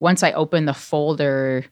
Once I opened the folder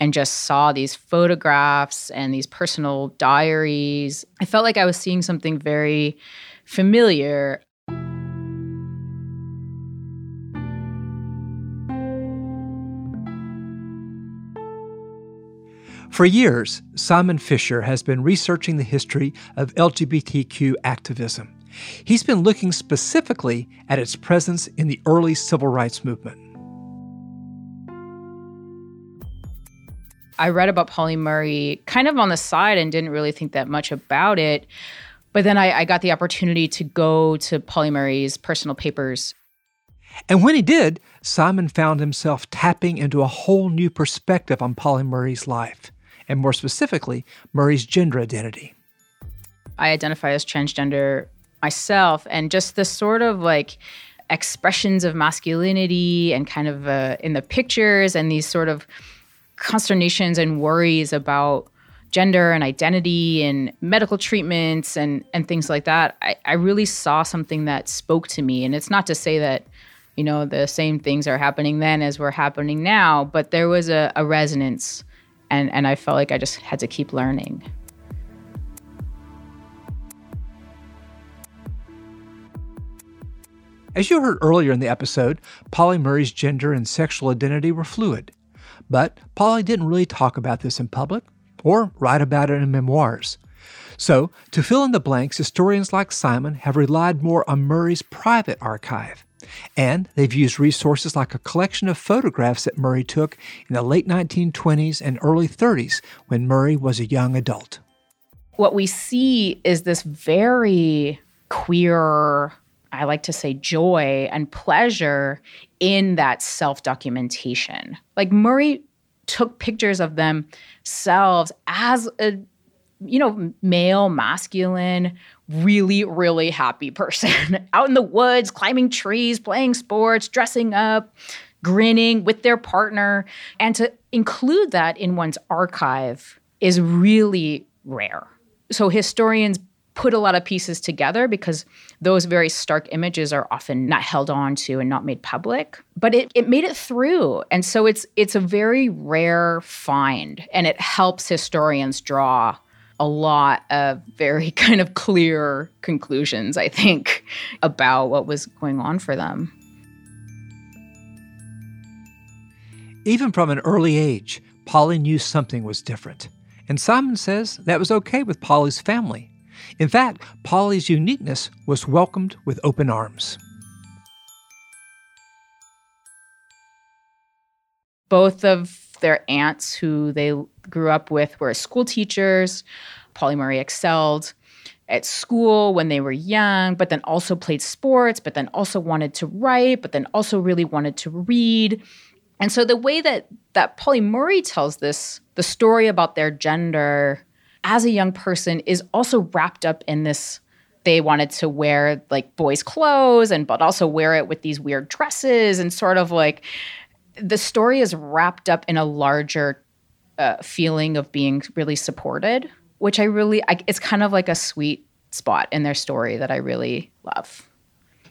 and just saw these photographs and these personal diaries, I felt like I was seeing something very familiar. For years, Simon Fisher has been researching the history of LGBTQ activism. He's been looking specifically at its presence in the early civil rights movement. I read about Pauli Murray kind of on the side and didn't really think that much about it. But then I, I got the opportunity to go to Pauli Murray's personal papers. And when he did, Simon found himself tapping into a whole new perspective on Pauli Murray's life and more specifically, Murray's gender identity. I identify as transgender myself, and just the sort of like expressions of masculinity and kind of uh, in the pictures and these sort of consternations and worries about gender and identity and medical treatments and and things like that I, I really saw something that spoke to me and it's not to say that you know the same things are happening then as were happening now but there was a, a resonance and and I felt like I just had to keep learning. As you heard earlier in the episode, Pauli Murray's gender and sexual identity were fluid. But Pauli didn't really talk about this in public or write about it in memoirs. So, to fill in the blanks, historians like Simon have relied more on Murray's private archive. And they've used resources like a collection of photographs that Murray took in the late 1920s and early 30s when Murray was a young adult. What we see is this very queer, I like to say, joy and pleasure in that self documentation. Like Murray took pictures of themselves as a you know, male, masculine, really, really happy person out in the woods, climbing trees, playing sports, dressing up, grinning with their partner. And to include that in one's archive is really rare. So historians put a lot of pieces together because those very stark images are often not held on to and not made public but it, it made it through and so it's it's a very rare find and it helps historians draw a lot of very kind of clear conclusions, I think, about what was going on for them. Even from an early age, Pauli knew something was different. And Simon says that was okay with Pauli's family. In fact, Pauli's uniqueness was welcomed with open arms. Both of their aunts who they grew up with were school teachers. Pauli Murray excelled at school when they were young, but then also played sports, but then also wanted to write, but then also really wanted to read. And so the way that that Pauli Murray tells this, the story about their gender as a young person is also wrapped up in this they wanted to wear like boys clothes and but also wear it with these weird dresses and sort of like the story is wrapped up in a larger uh, feeling of being really supported, which I really, I, it's kind of like a sweet spot in their story that I really love.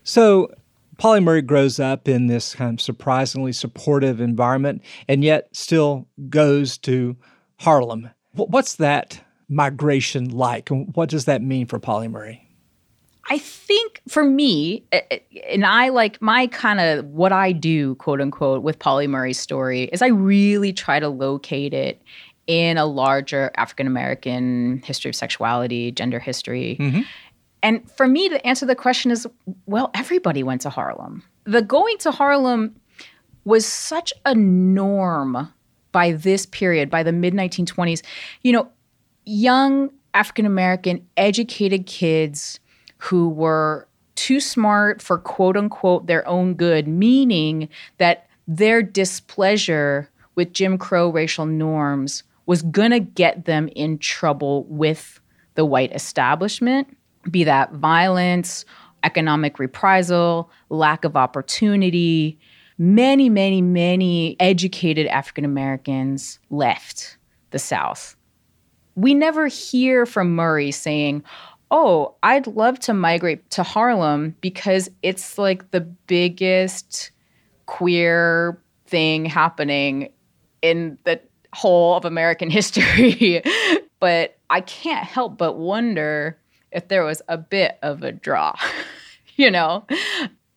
So, Pauli Murray grows up in this kind of surprisingly supportive environment and yet still goes to Harlem. What's that migration like? And what does that mean for Murray? I think for me, and I like my kind of what I do, quote unquote, with Pauli Murray's story is I really try to locate it in a larger African American history of sexuality, gender history. Mm-hmm. And for me, to answer to the question is well, everybody went to Harlem. The going to Harlem was such a norm by this period, by the mid 1920s. You know, young African American educated kids who were too smart for quote unquote their own good, meaning that their displeasure with Jim Crow racial norms was going to get them in trouble with the white establishment, be that violence, economic reprisal, lack of opportunity. Many, many, many educated African Americans left the South. We never hear from Murray saying, oh, I'd love to migrate to Harlem because it's like the biggest queer thing happening in the whole of American history. but I can't help but wonder if there was a bit of a draw. you know,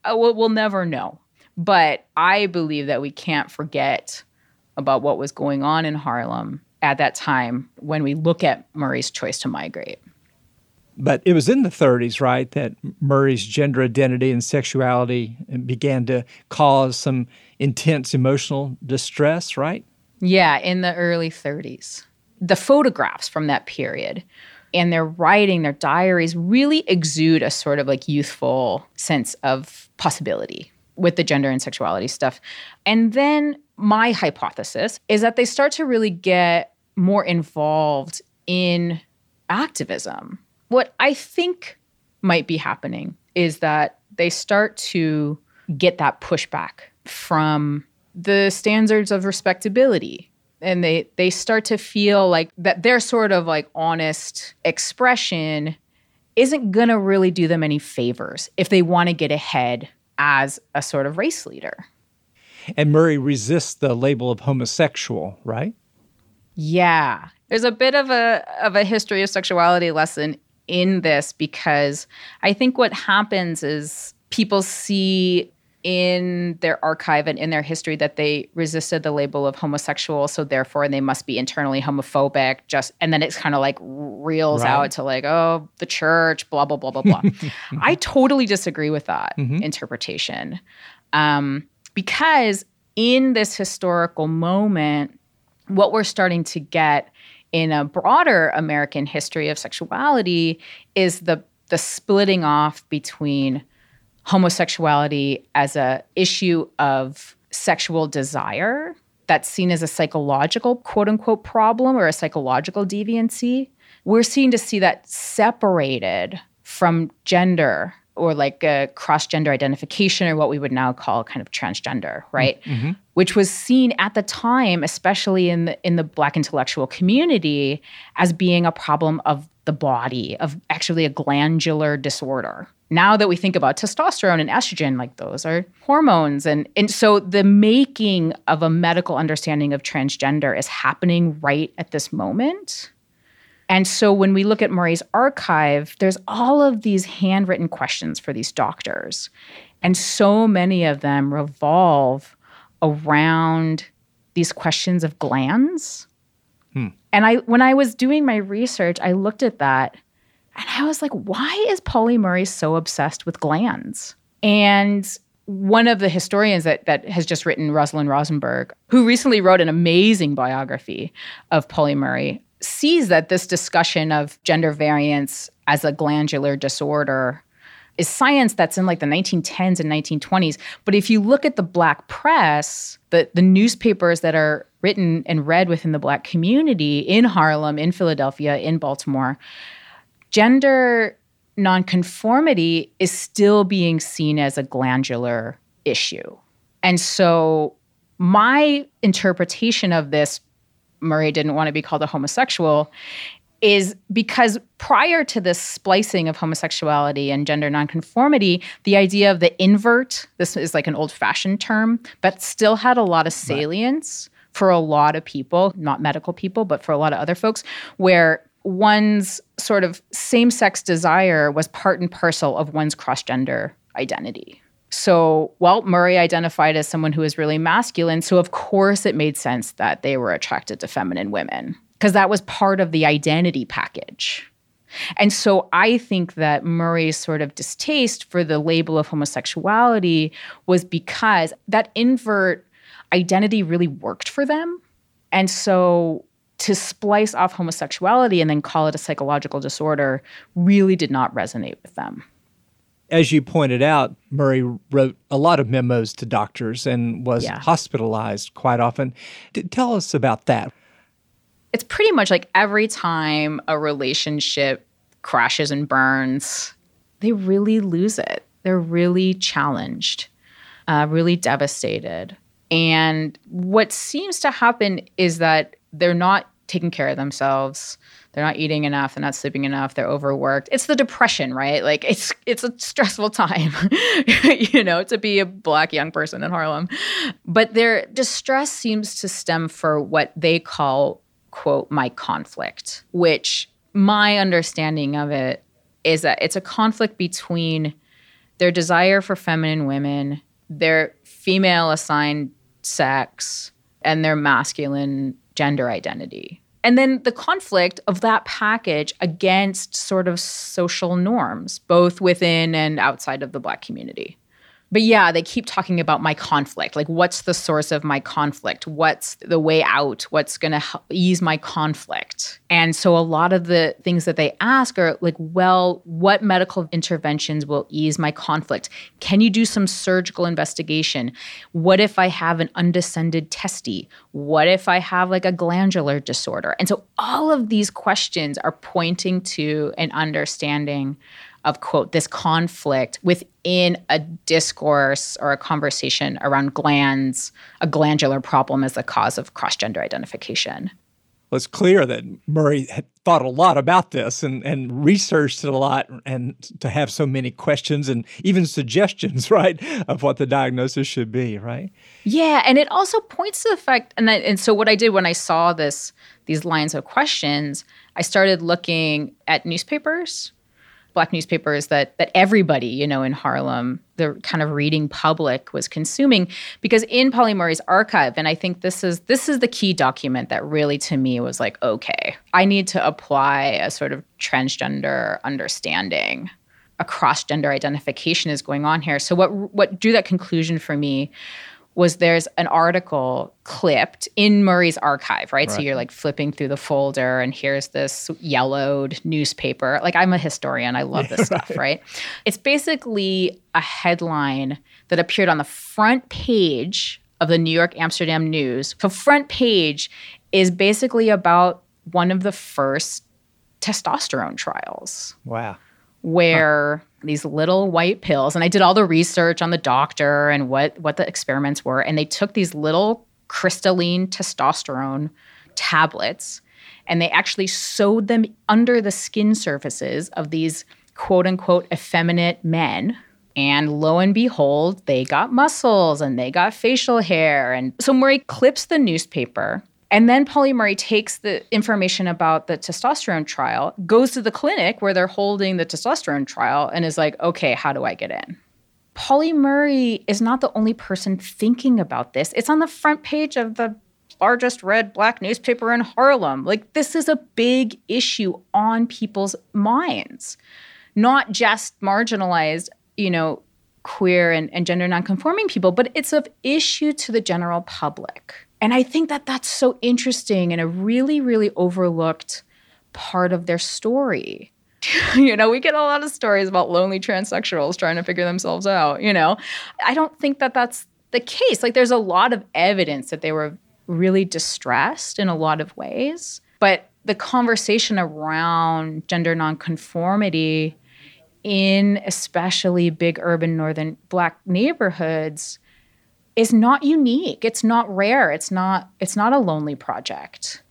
uh, we'll, we'll never know. But I believe that we can't forget about what was going on in Harlem at that time when we look at Murray's choice to migrate. But it was in the 30s, right, that Murray's gender identity and sexuality began to cause some intense emotional distress, right? Yeah, in the early 30s. The photographs from that period and their writing, their diaries really exude a sort of like youthful sense of possibility with the gender and sexuality stuff. And then my hypothesis is that they start to really get more involved in activism. What I think might be happening is that they start to get that pushback from the standards of respectability and they they start to feel like that their sort of like honest expression isn't going to really do them any favors if they want to get ahead as a sort of race leader. And Murray resists the label of homosexual, right? Yeah. There's a bit of a of a history of sexuality lesson in this because I think what happens is people see in their archive and in their history that they resisted the label of homosexual so therefore they must be internally homophobic just and then it's kind of like reels right. out to like oh the church blah blah blah blah blah i totally disagree with that mm-hmm. interpretation um, because in this historical moment what we're starting to get in a broader american history of sexuality is the the splitting off between homosexuality as a issue of sexual desire that's seen as a psychological quote unquote problem or a psychological deviancy. We're seeing to see that separated from gender or like a cross gender identification or what we would now call kind of transgender right? Mm-hmm. which was seen at the time especially in the in the black intellectual community as being a problem of the body of actually a glandular disorder. Now that we think about testosterone and estrogen like those are hormones. And and so the making of a medical understanding of transgender is happening right at this moment and so when we look at Murray's archive there's all of these handwritten questions for these doctors and so many of them revolve around these questions of glands hmm. and i when i was doing my research i looked at that and I was like, why is Pauli Murray so obsessed with glands? And one of the historians that, that has just written, Rosalind Rosenberg, who recently wrote an amazing biography of Pauli Murray, sees that this discussion of gender variance as a glandular disorder is science that's in like the 1910s and 1920s. But if you look at the black press, the, the newspapers that are written and read within the black community in Harlem, in Philadelphia, in Baltimore, gender nonconformity is still being seen as a glandular issue. And so my interpretation of this, Murray didn't want to be called a homosexual, is because prior to this splicing of homosexuality and gender nonconformity, the idea of the invert, this is like an old fashioned term, but still had a lot of salience right. for a lot of people, not medical people, but for a lot of other folks, where one's sort of same sex desire was part and parcel of one's cross gender identity. So, well, Murray identified as someone who was really masculine. So, of course, it made sense that they were attracted to feminine women because that was part of the identity package. And so I think that Murray's sort of distaste for the label of homosexuality was because that invert identity really worked for them. And so to splice off homosexuality and then call it a psychological disorder really did not resonate with them. As you pointed out, Murray wrote a lot of memos to doctors and was yeah. hospitalized quite often. tell us about that. It's pretty much like every time a relationship crashes and burns, they really lose it. They're really challenged, uh, really devastated. And what seems to happen is that they're not taking care of themselves. They're not eating enough, they're not sleeping enough, they're overworked. It's the depression, right? Like it's it's a stressful time, you know, to be a black young person in Harlem. But their distress seems to stem for what they call quote my conflict, which my understanding of it is that it's a conflict between their desire for feminine women, their female assigned sex, and their masculine gender identity. And then the conflict of that package against sort of social norms, both within and outside of the Black community but yeah, they keep talking about my conflict. Like, what's the source of my conflict? What's the way out? What's going to ease my conflict? And so, a lot of the things that they ask are like, well, what medical interventions will ease my conflict? Can you do some surgical investigation? What if I have an undescended testy? What if I have like a glandular disorder? And so, all of these questions are pointing to an understanding of quote this conflict within a discourse or a conversation around glands a glandular problem as the cause of cross-gender identification well, it's clear that Murray had thought a lot about this and, and researched it a lot and to have so many questions and even suggestions, right, of what the diagnosis should be, right? Yeah, and it also points to the fact and that, and so what I did when I saw this these lines of questions, I started looking at newspapers black newspapers that that everybody you know in Harlem the kind of reading public was consuming because in Pauli Murray's archive and I think this is this is the key document that really to me was like okay I need to apply a sort of transgender understanding. A cross gender identification is going on here. So what what drew that conclusion for me was there's an article clipped in Murray's archive, right? right? So you're like flipping through the folder and here's this yellowed newspaper. Like I'm a historian, I love this stuff, right. It's basically a headline that appeared on the front page of the New York Amsterdam News. So front page is basically about one of the first testosterone trials. Wow. Where huh these little white pills and I did all the research on the doctor and what what the experiments were and they took these little crystalline testosterone tablets and they actually sewed them under the skin surfaces of these quote unquote effeminate men and lo and behold, they got muscles and they got facial hair. And so Murray clips the newspaper and then Pauli Murray takes the information about the testosterone trial, goes to the clinic where they're holding the testosterone trial, and is like, okay, how do I get in? Pauli Murray is not the only person thinking about this. It's on the front page of the largest red black newspaper in Harlem. Like, this is a big issue on people's minds, not just marginalized, you know, queer and, and gender nonconforming people, but it's of issue to the general public. And I think that that's so interesting and a really, really overlooked part of their story. you know, we get a lot of stories about lonely transsexuals trying to figure themselves out, you know. I don't think that that's the case. Like, there's a lot of evidence that they were really distressed in a lot of ways. But the conversation around gender nonconformity in especially big urban northern black neighborhoods is not unique. It's not rare. It's not it's not a lonely project.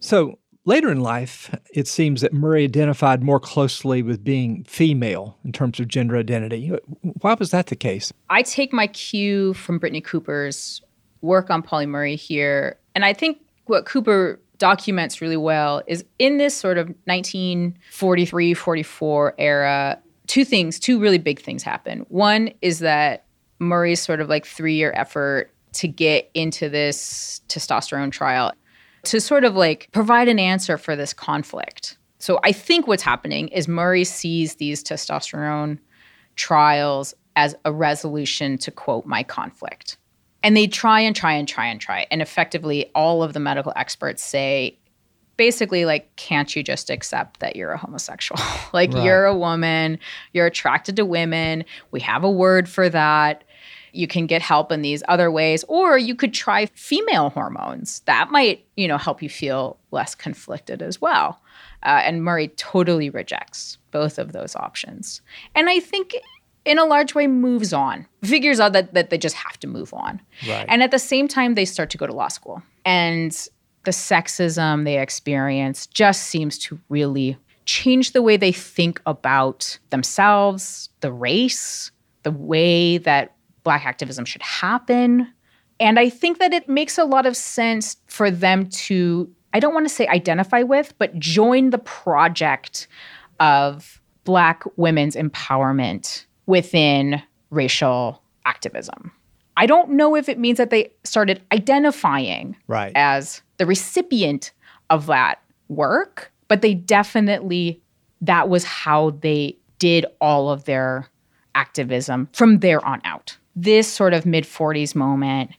So, later in life, it seems that Murray identified more closely with being female in terms of gender identity. Why was that the case? I take my cue from Brittney Cooper's work on Pauli Murray here, and I think what Cooper documents really well is in this sort of 1943 44 era two things two really big things happen one is that Murray's sort of like three year effort to get into this testosterone trial to sort of like provide an answer for this conflict. So I think what's happening is Murray sees these testosterone trials as a resolution to quote my conflict. And they try and try and try and try. And effectively, all of the medical experts say basically, like, can't you just accept that you're a homosexual? like, right. you're a woman, you're attracted to women. We have a word for that. You can get help in these other ways, or you could try female hormones. That might, you know, help you feel less conflicted as well. Uh, and Murray totally rejects both of those options. And I think in a large way moves on figures out that, that they just have to move on right. and at the same time they start to go to law school and the sexism they experience just seems to really change the way they think about themselves, the race, the way that Black activism should happen. And I think that it makes a lot of sense for them to, I don't want to say identify with, but join the project of Black women's empowerment within racial activism. I don't know if it means that they started identifying right. as the recipient of that work, but they definitely, that was how they did all of their activism from there on out. This sort of mid 40s moment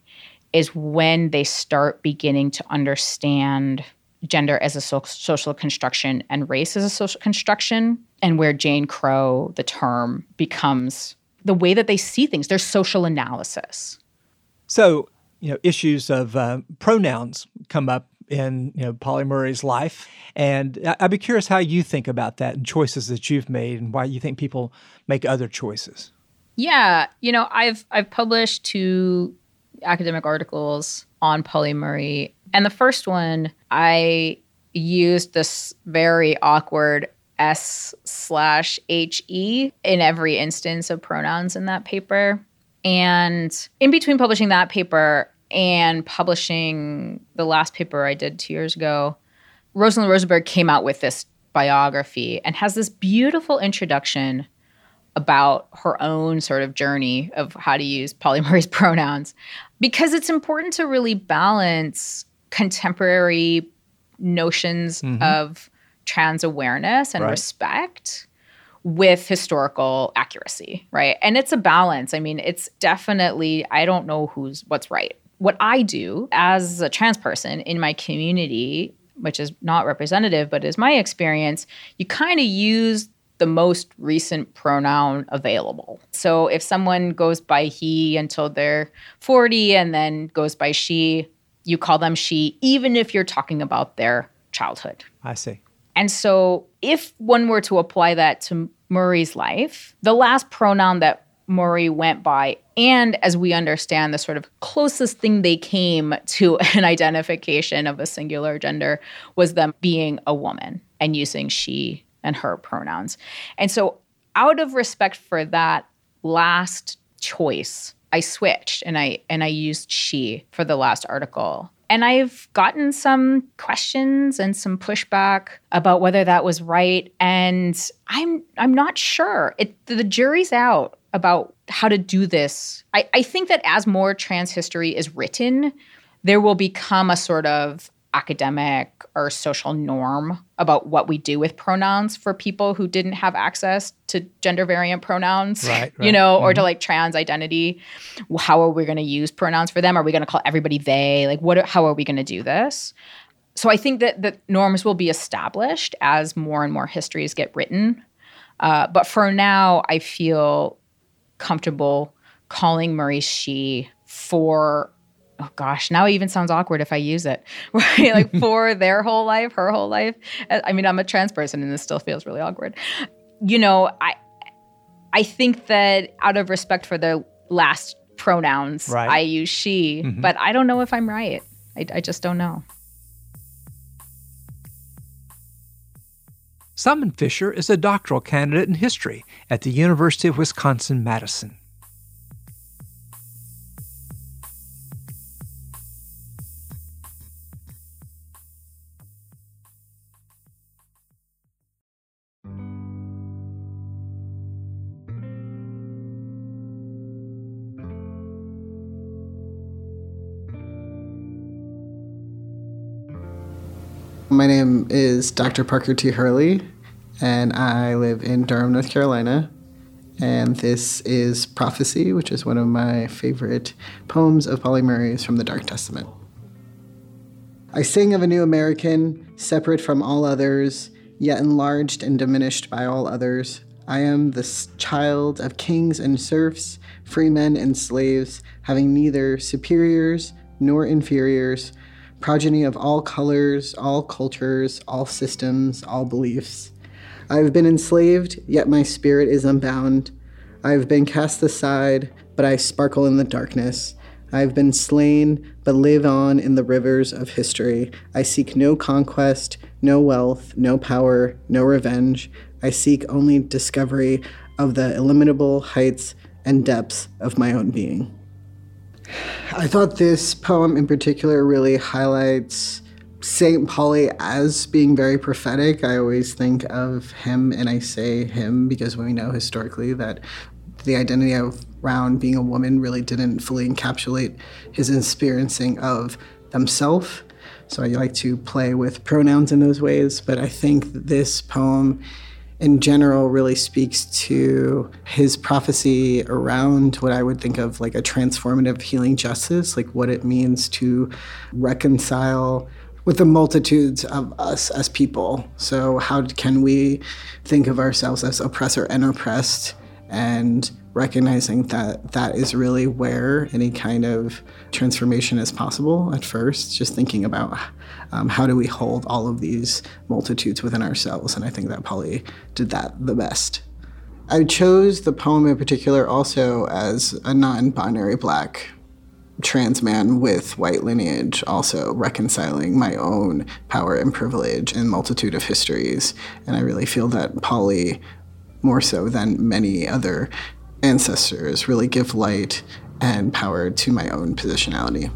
is when they start beginning to understand gender as a so- social construction and race as a social construction, and where Jane Crow, the term, becomes the way that they see things, their social analysis. So, you know, issues of uh, pronouns come up in you know Pauli Murray's life, and I'd be curious how you think about that and choices that you've made, and why you think people make other choices. Yeah, you know, I've I've published two academic articles on Pauli Murray, and the first one I used this very awkward S slash H E in every instance of pronouns in that paper. And in between publishing that paper and publishing the last paper I did two years ago, Rosalind Rosenberg came out with this biography and has this beautiful introduction about her own sort of journey of how to use Murray's pronouns because it's important to really balance contemporary notions mm-hmm. of trans awareness and right. respect with historical accuracy, right? And it's a balance. I mean, it's definitely, I don't know who's what's right. What I do as a trans person in my community, which is not representative, but is my experience, you kind of use the most recent pronoun available. So if someone goes by he until they're 40 and then goes by she, you call them she, even if you're talking about their childhood. I see. And so, if one were to apply that to Murray's life, the last pronoun that Murray went by, and as we understand, the sort of closest thing they came to an identification of a singular gender was them being a woman and using she and her pronouns. And so, out of respect for that last choice, I switched and I and I used she for the last article. And I've gotten some questions and some pushback about whether that was right. And I'm I'm not sure. It the jury's out about how to do this. I, I think that as more trans history is written, there will become a sort of academic or social norm about what we do with pronouns for people who didn't have access to gender variant pronouns, right, right. you know, mm-hmm. or to mm-hmm. like trans identity. How are we going to use pronouns for them? Are we going to call everybody they? Like, what? How are we going to do this? So I think that the norms will be established as more and more histories get written. Uh, but for now, I feel comfortable calling Murray she for oh gosh, now it even sounds awkward if I use it, right? like for their whole life, her whole life. I mean, I'm a trans person and this still feels really awkward. You know, I I think that out of respect for the last pronouns, right. I use she, mm-hmm. but I don't know if I'm right. I, I just don't know. Simon Fisher is a doctoral candidate in history at the University of Wisconsin Madison. My name is Dr. Parker T. Hurley, and I live in Durham, North Carolina. And this is Prophecy, which is one of my favorite poems of Pauli Murray's from the Dark Testament. I sing of a new American, separate from all others, yet enlarged and diminished by all others. I am the child of kings and serfs, free men and slaves, having neither superiors nor inferiors progeny of all colors, all cultures, all systems, all beliefs. I have been enslaved, yet my spirit is unbound. I have been cast aside, but I sparkle in the darkness. I have been slain, but live on in the rivers of history. I seek no conquest, no wealth, no power, no revenge. I seek only discovery of the illimitable heights and depths of my own being. I thought this poem in particular really highlights St. Pauli as being very prophetic. I always think of him, and I say him because we know historically that the identity around being a woman really didn't fully encapsulate his experiencing of themselves. So I like to play with pronouns in those ways, but I think this poem in general really speaks to his prophecy around what I would think of like a transformative healing justice, like what it means to reconcile with the multitudes of us as people. So, how can we think of ourselves as oppressor and oppressed and recognizing that that is really where any kind of transformation is possible at first, just thinking about um, how do we hold all of these multitudes within ourselves. And I think that Pauli did that the best. I chose the poem in particular also as a non binary black trans man with white lineage, also reconciling my own power and privilege and multitude of histories. And I really feel that Pauli, more so than many other ancestors, really give light and power to my own positionality.